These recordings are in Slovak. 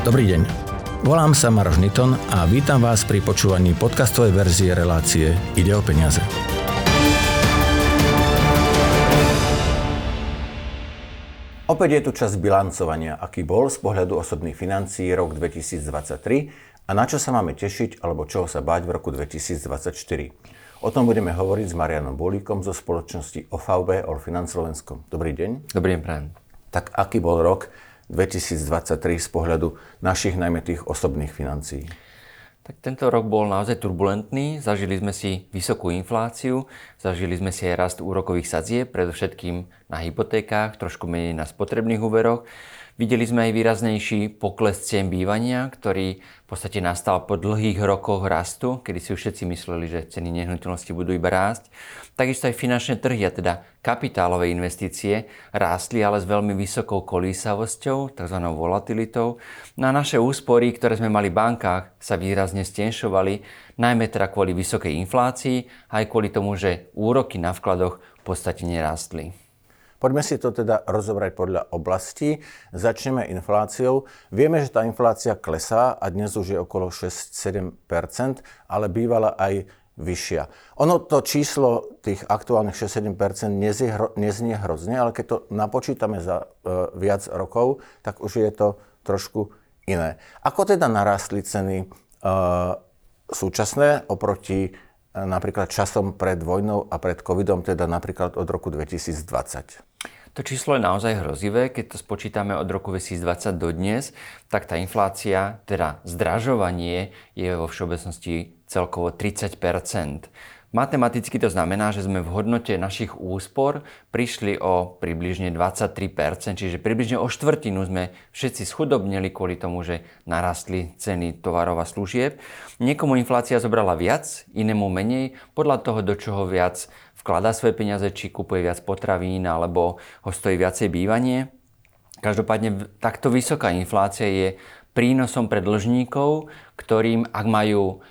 Dobrý deň. Volám sa Maroš Niton a vítam vás pri počúvaní podcastovej verzie relácie Ide o peniaze. Opäť je tu čas bilancovania, aký bol z pohľadu osobných financií rok 2023 a na čo sa máme tešiť alebo čoho sa báť v roku 2024. O tom budeme hovoriť s Marianom Bolíkom zo spoločnosti OVB All Finance Slovensko. Dobrý deň. Dobrý deň, prajem. Tak aký bol rok 2023 z pohľadu našich najmä tých osobných financií? Tak tento rok bol naozaj turbulentný. Zažili sme si vysokú infláciu, zažili sme si aj rast úrokových sadzie, predovšetkým na hypotékách, trošku menej na spotrebných úveroch. Videli sme aj výraznejší pokles cien bývania, ktorý v podstate nastal po dlhých rokoch rastu, kedy si už všetci mysleli, že ceny nehnuteľnosti budú iba rásť. Takisto aj finančné trhy, a teda kapitálové investície, rástli ale s veľmi vysokou kolísavosťou, tzv. volatilitou. Na naše úspory, ktoré sme mali v bankách, sa výrazne stenšovali, najmä teda kvôli vysokej inflácii, aj kvôli tomu, že úroky na vkladoch v podstate nerástli. Poďme si to teda rozobrať podľa oblastí. Začneme infláciou. Vieme, že tá inflácia klesá a dnes už je okolo 6-7%, ale bývala aj vyššia. Ono to číslo tých aktuálnych 6-7% neznie, hrozne, ale keď to napočítame za e, viac rokov, tak už je to trošku iné. Ako teda narastli ceny e, súčasné oproti napríklad časom pred vojnou a pred covidom, teda napríklad od roku 2020? To číslo je naozaj hrozivé, keď to spočítame od roku 2020 do dnes, tak tá inflácia, teda zdražovanie je vo všeobecnosti celkovo 30 Matematicky to znamená, že sme v hodnote našich úspor prišli o približne 23%, čiže približne o štvrtinu sme všetci schudobnili kvôli tomu, že narastli ceny tovarov a služieb. Niekomu inflácia zobrala viac, inému menej, podľa toho, do čoho viac vkladá svoje peniaze, či kupuje viac potravín alebo ho stojí viacej bývanie. Každopádne takto vysoká inflácia je prínosom pre dlžníkov, ktorým, ak majú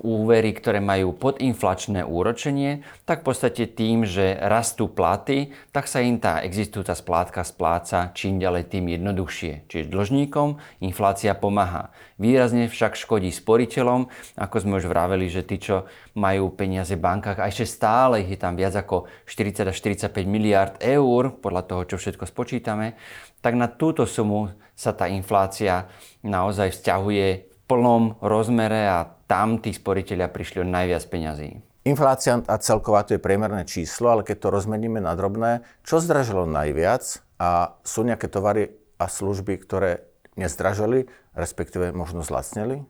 úvery, ktoré majú podinflačné úročenie, tak v podstate tým, že rastú platy, tak sa im tá existujúca splátka spláca čím ďalej tým jednoduchšie. Čiže dlžníkom inflácia pomáha. Výrazne však škodí sporiteľom, ako sme už vraveli, že tí, čo majú peniaze v bankách, a ešte stále ich je tam viac ako 40 až 45 miliard eur, podľa toho, čo všetko spočítame, tak na túto sumu sa tá inflácia naozaj vzťahuje plnom rozmere a tam tí sporiteľia prišli o najviac peňazí. Inflácia a celková to je priemerné číslo, ale keď to rozmeníme na drobné, čo zdražilo najviac a sú nejaké tovary a služby, ktoré nezdražili, respektíve možno zlacneli?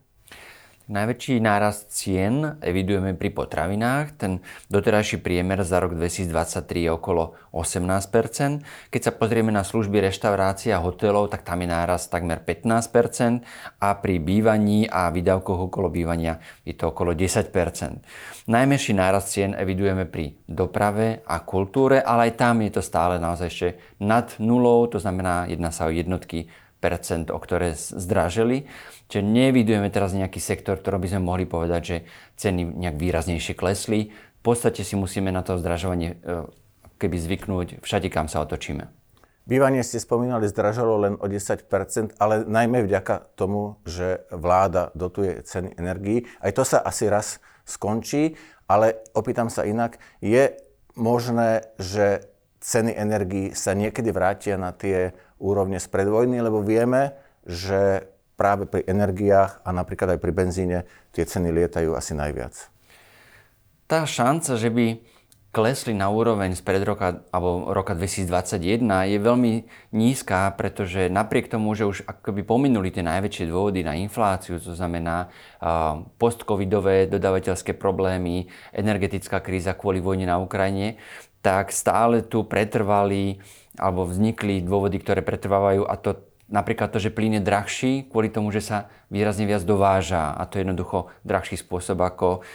Najväčší nárast cien evidujeme pri potravinách. Ten doterajší priemer za rok 2023 je okolo 18% Keď sa pozrieme na služby reštaurácií a hotelov, tak tam je nárast takmer 15% a pri bývaní a výdavkoch okolo bývania je to okolo 10% Najmenší nárast cien evidujeme pri doprave a kultúre, ale aj tam je to stále naozaj ešte nad nulou, to znamená, jedná sa o jednotky percent, o ktoré zdražili. Čiže nevidujeme teraz nejaký sektor, ktorom by sme mohli povedať, že ceny nejak výraznejšie klesli. V podstate si musíme na to zdražovanie e, keby zvyknúť všade, kam sa otočíme. Bývanie ste spomínali, zdražalo len o 10%, ale najmä vďaka tomu, že vláda dotuje ceny energií. Aj to sa asi raz skončí, ale opýtam sa inak, je možné, že ceny energií sa niekedy vrátia na tie úrovne z predvojny, lebo vieme, že práve pri energiách a napríklad aj pri benzíne tie ceny lietajú asi najviac. Tá šanca, že by klesli na úroveň z pred roka, alebo roka 2021 je veľmi nízka, pretože napriek tomu, že už akoby pominuli tie najväčšie dôvody na infláciu, to znamená uh, postcovidové dodávateľské problémy, energetická kríza kvôli vojne na Ukrajine, tak stále tu pretrvali alebo vznikli dôvody, ktoré pretrvávajú a to napríklad to, že plyn je drahší kvôli tomu, že sa výrazne viac dováža a to je jednoducho drahší spôsob ako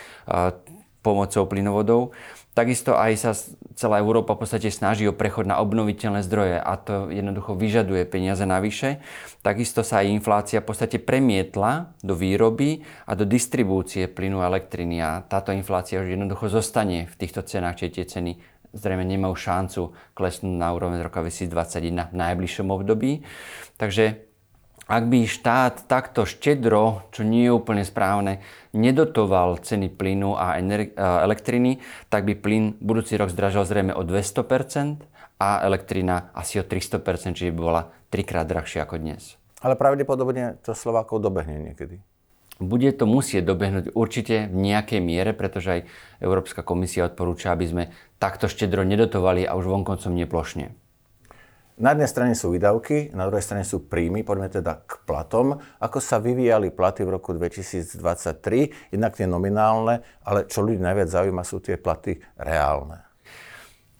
pomocou plynovodov. Takisto aj sa celá Európa v podstate snaží o prechod na obnoviteľné zdroje a to jednoducho vyžaduje peniaze navyše. Takisto sa aj inflácia v podstate premietla do výroby a do distribúcie plynu a elektriny a táto inflácia už jednoducho zostane v týchto cenách, čiže tie ceny zrejme nemajú šancu klesnúť na úroveň z roka 2021 v najbližšom období. Takže ak by štát takto štedro, čo nie je úplne správne, nedotoval ceny plynu a elektriny, tak by plyn budúci rok zdražal zrejme o 200% a elektrina asi o 300%, čiže by bola trikrát drahšia ako dnes. Ale pravdepodobne to Slovákov dobehne niekedy. Bude to musieť dobehnúť určite v nejakej miere, pretože aj Európska komisia odporúča, aby sme takto štedro nedotovali a už vonkoncom neplošne. Na jednej strane sú výdavky, na druhej strane sú príjmy. Poďme teda k platom. Ako sa vyvíjali platy v roku 2023? Jednak tie nominálne, ale čo ľudí najviac zaujíma, sú tie platy reálne.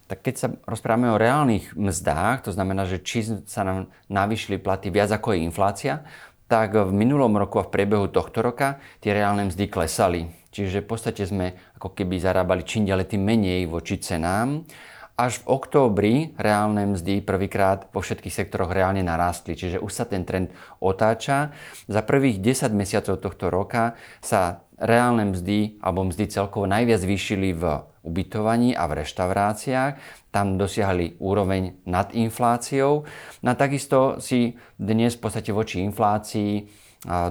Tak keď sa rozprávame o reálnych mzdách, to znamená, že či sa nám navýšili platy viac ako je inflácia, tak v minulom roku a v priebehu tohto roka tie reálne mzdy klesali. Čiže v podstate sme ako keby zarábali čím ďalej tým menej voči cenám. Až v októbri reálne mzdy prvýkrát po všetkých sektoroch reálne narástli, čiže už sa ten trend otáča. Za prvých 10 mesiacov tohto roka sa reálne mzdy alebo mzdy celkovo najviac zvýšili v ubytovaní a v reštauráciách. Tam dosiahli úroveň nad infláciou. No a takisto si dnes v podstate voči inflácii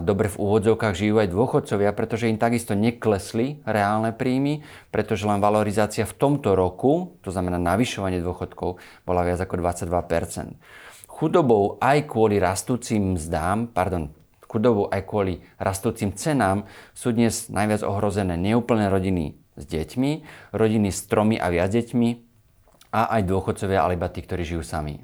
dobre v úvodzovkách žijú aj dôchodcovia, pretože im takisto neklesli reálne príjmy, pretože len valorizácia v tomto roku, to znamená navyšovanie dôchodkov, bola viac ako 22% Chudobou aj kvôli rastúcim mzdám, pardon, chudobou aj kvôli rastúcim cenám sú dnes najviac ohrozené neúplné rodiny s deťmi, rodiny s tromi a viac deťmi a aj dôchodcovia, ale iba tí, ktorí žijú sami.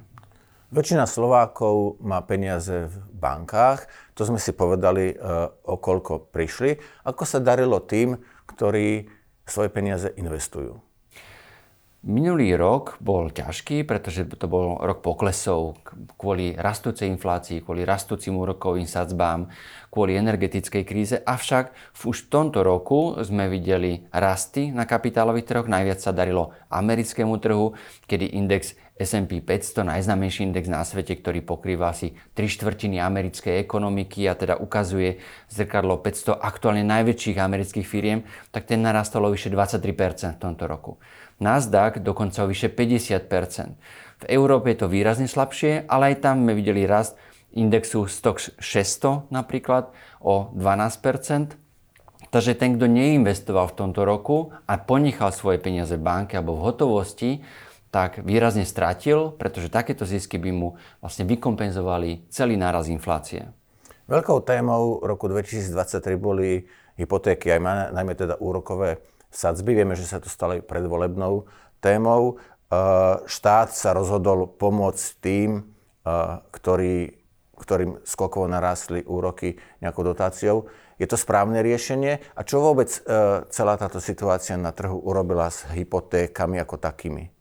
Väčšina Slovákov má peniaze v bankách, to sme si povedali, e, o koľko prišli. Ako sa darilo tým, ktorí svoje peniaze investujú? Minulý rok bol ťažký, pretože to bol rok poklesov kvôli rastúcej inflácii, kvôli rastúcim úrokovým sadzbám, kvôli energetickej kríze. Avšak už v tomto roku sme videli rasty na kapitálových trhoch. Najviac sa darilo americkému trhu, kedy index S&P 500, najznamejší index na svete, ktorý pokrýva asi 3 štvrtiny americkej ekonomiky a teda ukazuje zrkadlo 500 aktuálne najväčších amerických firiem, tak ten narastol o vyše 23% v tomto roku. Nasdaq dokonca o vyše 50%. V Európe je to výrazne slabšie, ale aj tam sme videli rast indexu Stoxx 600 napríklad o 12%. Takže ten, kto neinvestoval v tomto roku a ponechal svoje peniaze v banke alebo v hotovosti, tak výrazne stratil, pretože takéto zisky by mu vlastne vykompenzovali celý náraz inflácie. Veľkou témou roku 2023 boli hypotéky, aj najmä teda úrokové sadzby. Vieme, že sa to stalo predvolebnou témou. E, štát sa rozhodol pomôcť tým, e, ktorí, ktorým skokovo narástli úroky nejakou dotáciou. Je to správne riešenie? A čo vôbec e, celá táto situácia na trhu urobila s hypotékami ako takými?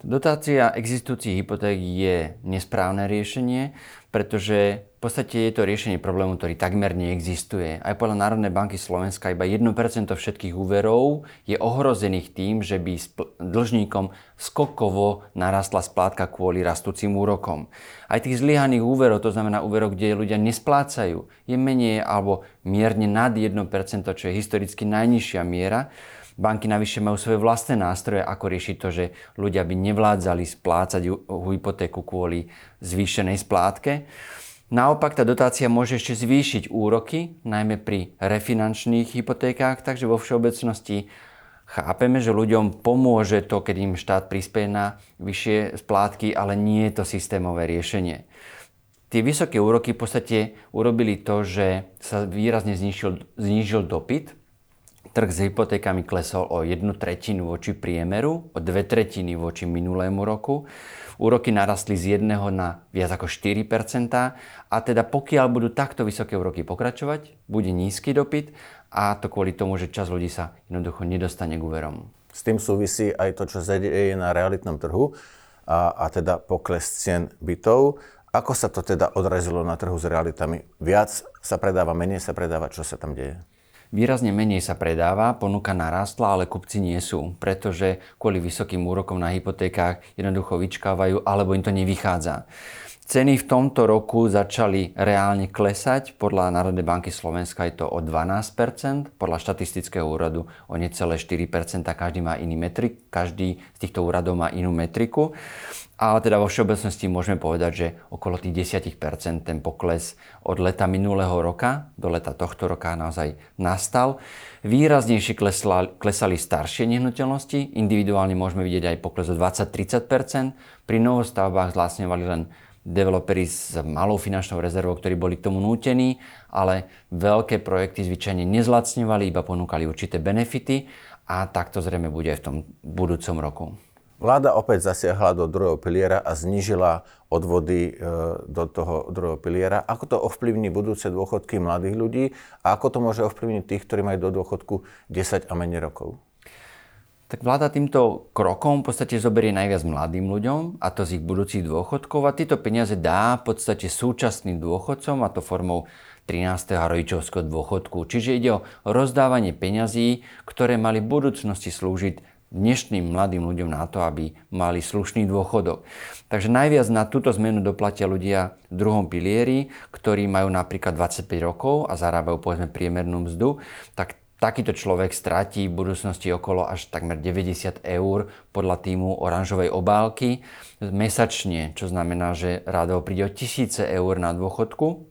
Dotácia existujúcich hypoték je nesprávne riešenie, pretože v podstate je to riešenie problému, ktorý takmer neexistuje. Aj podľa Národnej banky Slovenska iba 1% všetkých úverov je ohrozených tým, že by dlžníkom skokovo narastla splátka kvôli rastúcim úrokom. Aj tých zlyhaných úverov, to znamená úverov, kde ľudia nesplácajú, je menej alebo mierne nad 1%, čo je historicky najnižšia miera. Banky navyše majú svoje vlastné nástroje, ako riešiť to, že ľudia by nevládzali splácať hypotéku kvôli zvýšenej splátke. Naopak tá dotácia môže ešte zvýšiť úroky, najmä pri refinančných hypotékách, takže vo všeobecnosti chápeme, že ľuďom pomôže to, keď im štát prispieje na vyššie splátky, ale nie je to systémové riešenie. Tie vysoké úroky v podstate urobili to, že sa výrazne znižil, znižil dopyt Trh s hypotékami klesol o jednu tretinu voči priemeru, o dve tretiny voči minulému roku. Úroky narastli z 1 na viac ako 4% a teda pokiaľ budú takto vysoké úroky pokračovať, bude nízky dopyt a to kvôli tomu, že čas ľudí sa jednoducho nedostane k úverom. S tým súvisí aj to, čo sa deje na realitnom trhu a, a teda pokles cien bytov. Ako sa to teda odrazilo na trhu s realitami? Viac sa predáva, menej sa predáva, čo sa tam deje? Výrazne menej sa predáva, ponuka narastla, ale kupci nie sú, pretože kvôli vysokým úrokom na hypotékách jednoducho vyčkávajú alebo im to nevychádza. Ceny v tomto roku začali reálne klesať. Podľa Národnej banky Slovenska je to o 12%, podľa štatistického úradu o necelé 4%. Každý má iný metrik, každý z týchto úradov má inú metriku. Ale teda vo všeobecnosti môžeme povedať, že okolo tých 10% ten pokles od leta minulého roka do leta tohto roka naozaj nastal. Výraznejšie klesali staršie nehnuteľnosti. Individuálne môžeme vidieť aj pokles o 20-30%. Pri novostavbách zlásňovali len developeri s malou finančnou rezervou, ktorí boli k tomu nútení, ale veľké projekty zvyčajne nezlacňovali, iba ponúkali určité benefity a tak to zrejme bude aj v tom budúcom roku. Vláda opäť zasiahla do druhého piliera a znížila odvody e, do toho druhého piliera. Ako to ovplyvní budúce dôchodky mladých ľudí a ako to môže ovplyvniť tých, ktorí majú do dôchodku 10 a menej rokov? Tak vláda týmto krokom v podstate zoberie najviac mladým ľuďom a to z ich budúcich dôchodkov a tieto peniaze dá v podstate súčasným dôchodcom a to formou 13. rodičovského dôchodku. Čiže ide o rozdávanie peňazí, ktoré mali v budúcnosti slúžiť dnešným mladým ľuďom na to, aby mali slušný dôchodok. Takže najviac na túto zmenu doplatia ľudia v druhom pilieri, ktorí majú napríklad 25 rokov a zarábajú povedzme priemernú mzdu, tak Takýto človek stratí v budúcnosti okolo až takmer 90 eur podľa týmu oranžovej obálky mesačne, čo znamená, že rádovo príde o tisíce eur na dôchodku.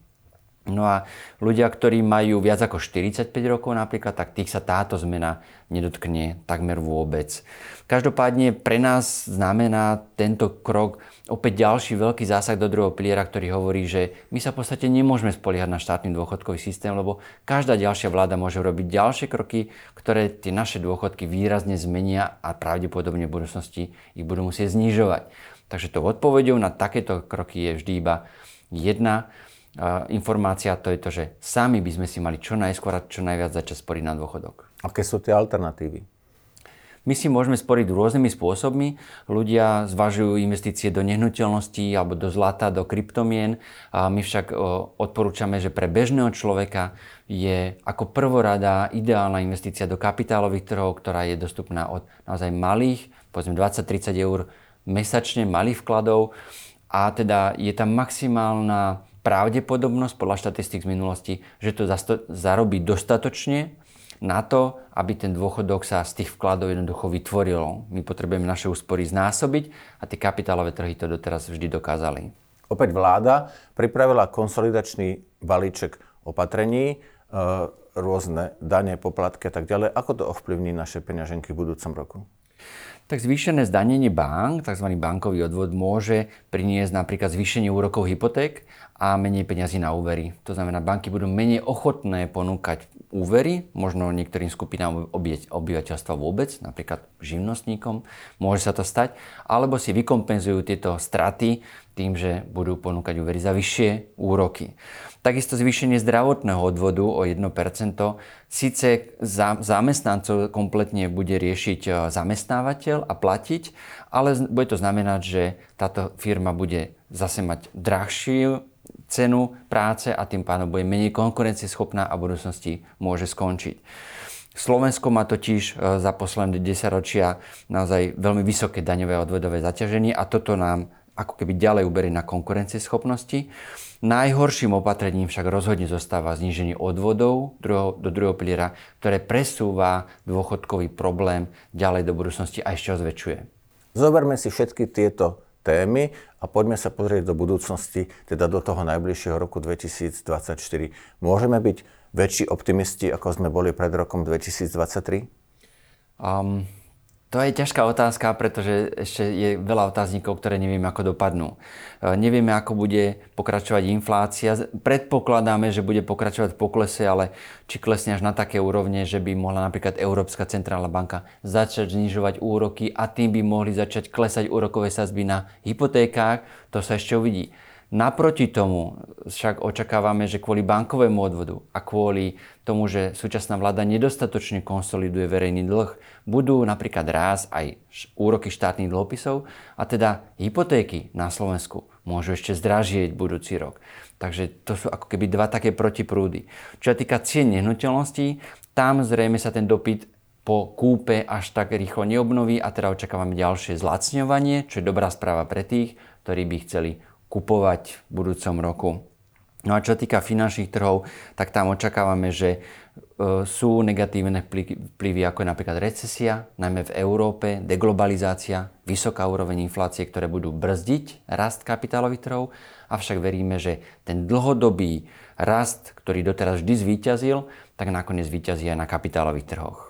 No a ľudia, ktorí majú viac ako 45 rokov napríklad, tak tých sa táto zmena nedotkne takmer vôbec. Každopádne pre nás znamená tento krok opäť ďalší veľký zásah do druhého piliera, ktorý hovorí, že my sa v podstate nemôžeme spoliehať na štátny dôchodkový systém, lebo každá ďalšia vláda môže robiť ďalšie kroky, ktoré tie naše dôchodky výrazne zmenia a pravdepodobne v budúcnosti ich budú musieť znižovať. Takže to odpovedou na takéto kroky je vždy iba jedna informácia, to je to, že sami by sme si mali čo najskôr a čo najviac začať sporiť na dôchodok. Aké sú tie alternatívy? My si môžeme sporiť rôznymi spôsobmi. Ľudia zvažujú investície do nehnuteľností alebo do zlata, do kryptomien. A my však odporúčame, že pre bežného človeka je ako prvorada ideálna investícia do kapitálových trhov, ktorá je dostupná od naozaj malých, povedzme 20-30 eur mesačne, malých vkladov. A teda je tam maximálna pravdepodobnosť podľa štatistik z minulosti, že to zarobí dostatočne na to, aby ten dôchodok sa z tých vkladov jednoducho vytvoril. My potrebujeme naše úspory znásobiť a tie kapitálové trhy to doteraz vždy dokázali. Opäť vláda pripravila konsolidačný balíček opatrení, e, rôzne dane, poplatky a tak ďalej. Ako to ovplyvní naše peňaženky v budúcom roku? tak zvýšené zdanenie bank, tzv. bankový odvod, môže priniesť napríklad zvýšenie úrokov hypoték a menej peňazí na úvery. To znamená, banky budú menej ochotné ponúkať úvery, možno niektorým skupinám obyvateľstva vôbec, napríklad živnostníkom, môže sa to stať, alebo si vykompenzujú tieto straty tým, že budú ponúkať úvery za vyššie úroky. Takisto zvýšenie zdravotného odvodu o 1%. Síce zamestnancov kompletne bude riešiť e, zamestnávateľ a platiť, ale bude to znamenať, že táto firma bude zase mať drahšiu cenu práce a tým pádom bude menej konkurencieschopná a v budúcnosti môže skončiť. Slovensko má totiž e, za posledné 10 ročia naozaj veľmi vysoké daňové a odvodové zaťaženie a toto nám ako keby ďalej uberie na konkurencieschopnosti. Najhorším opatrením však rozhodne zostáva zníženie odvodov do druhého piliera, ktoré presúva dôchodkový problém ďalej do budúcnosti a ešte ho zväčšuje. Zoberme si všetky tieto témy a poďme sa pozrieť do budúcnosti, teda do toho najbližšieho roku 2024. Môžeme byť väčší optimisti, ako sme boli pred rokom 2023? Um, to je ťažká otázka, pretože ešte je veľa otáznikov, ktoré nevieme, ako dopadnú. E, nevieme, ako bude pokračovať inflácia. Predpokladáme, že bude pokračovať v poklese, ale či klesne až na také úrovne, že by mohla napríklad Európska centrálna banka začať znižovať úroky a tým by mohli začať klesať úrokové sazby na hypotékách, to sa ešte uvidí. Naproti tomu však očakávame, že kvôli bankovému odvodu a kvôli tomu, že súčasná vláda nedostatočne konsoliduje verejný dlh, budú napríklad raz aj úroky štátnych dlhopisov a teda hypotéky na Slovensku môžu ešte zdražieť budúci rok. Takže to sú ako keby dva také protiprúdy. Čo sa týka cien nehnuteľností, tam zrejme sa ten dopyt po kúpe až tak rýchlo neobnoví a teda očakávame ďalšie zlacňovanie, čo je dobrá správa pre tých, ktorí by chceli kupovať v budúcom roku. No a čo týka finančných trhov, tak tam očakávame, že e, sú negatívne vplyvy ako je napríklad recesia, najmä v Európe, deglobalizácia, vysoká úroveň inflácie, ktoré budú brzdiť rast kapitálových trhov, avšak veríme, že ten dlhodobý rast, ktorý doteraz vždy zvíťazil, tak nakoniec zvíťazí aj na kapitálových trhoch.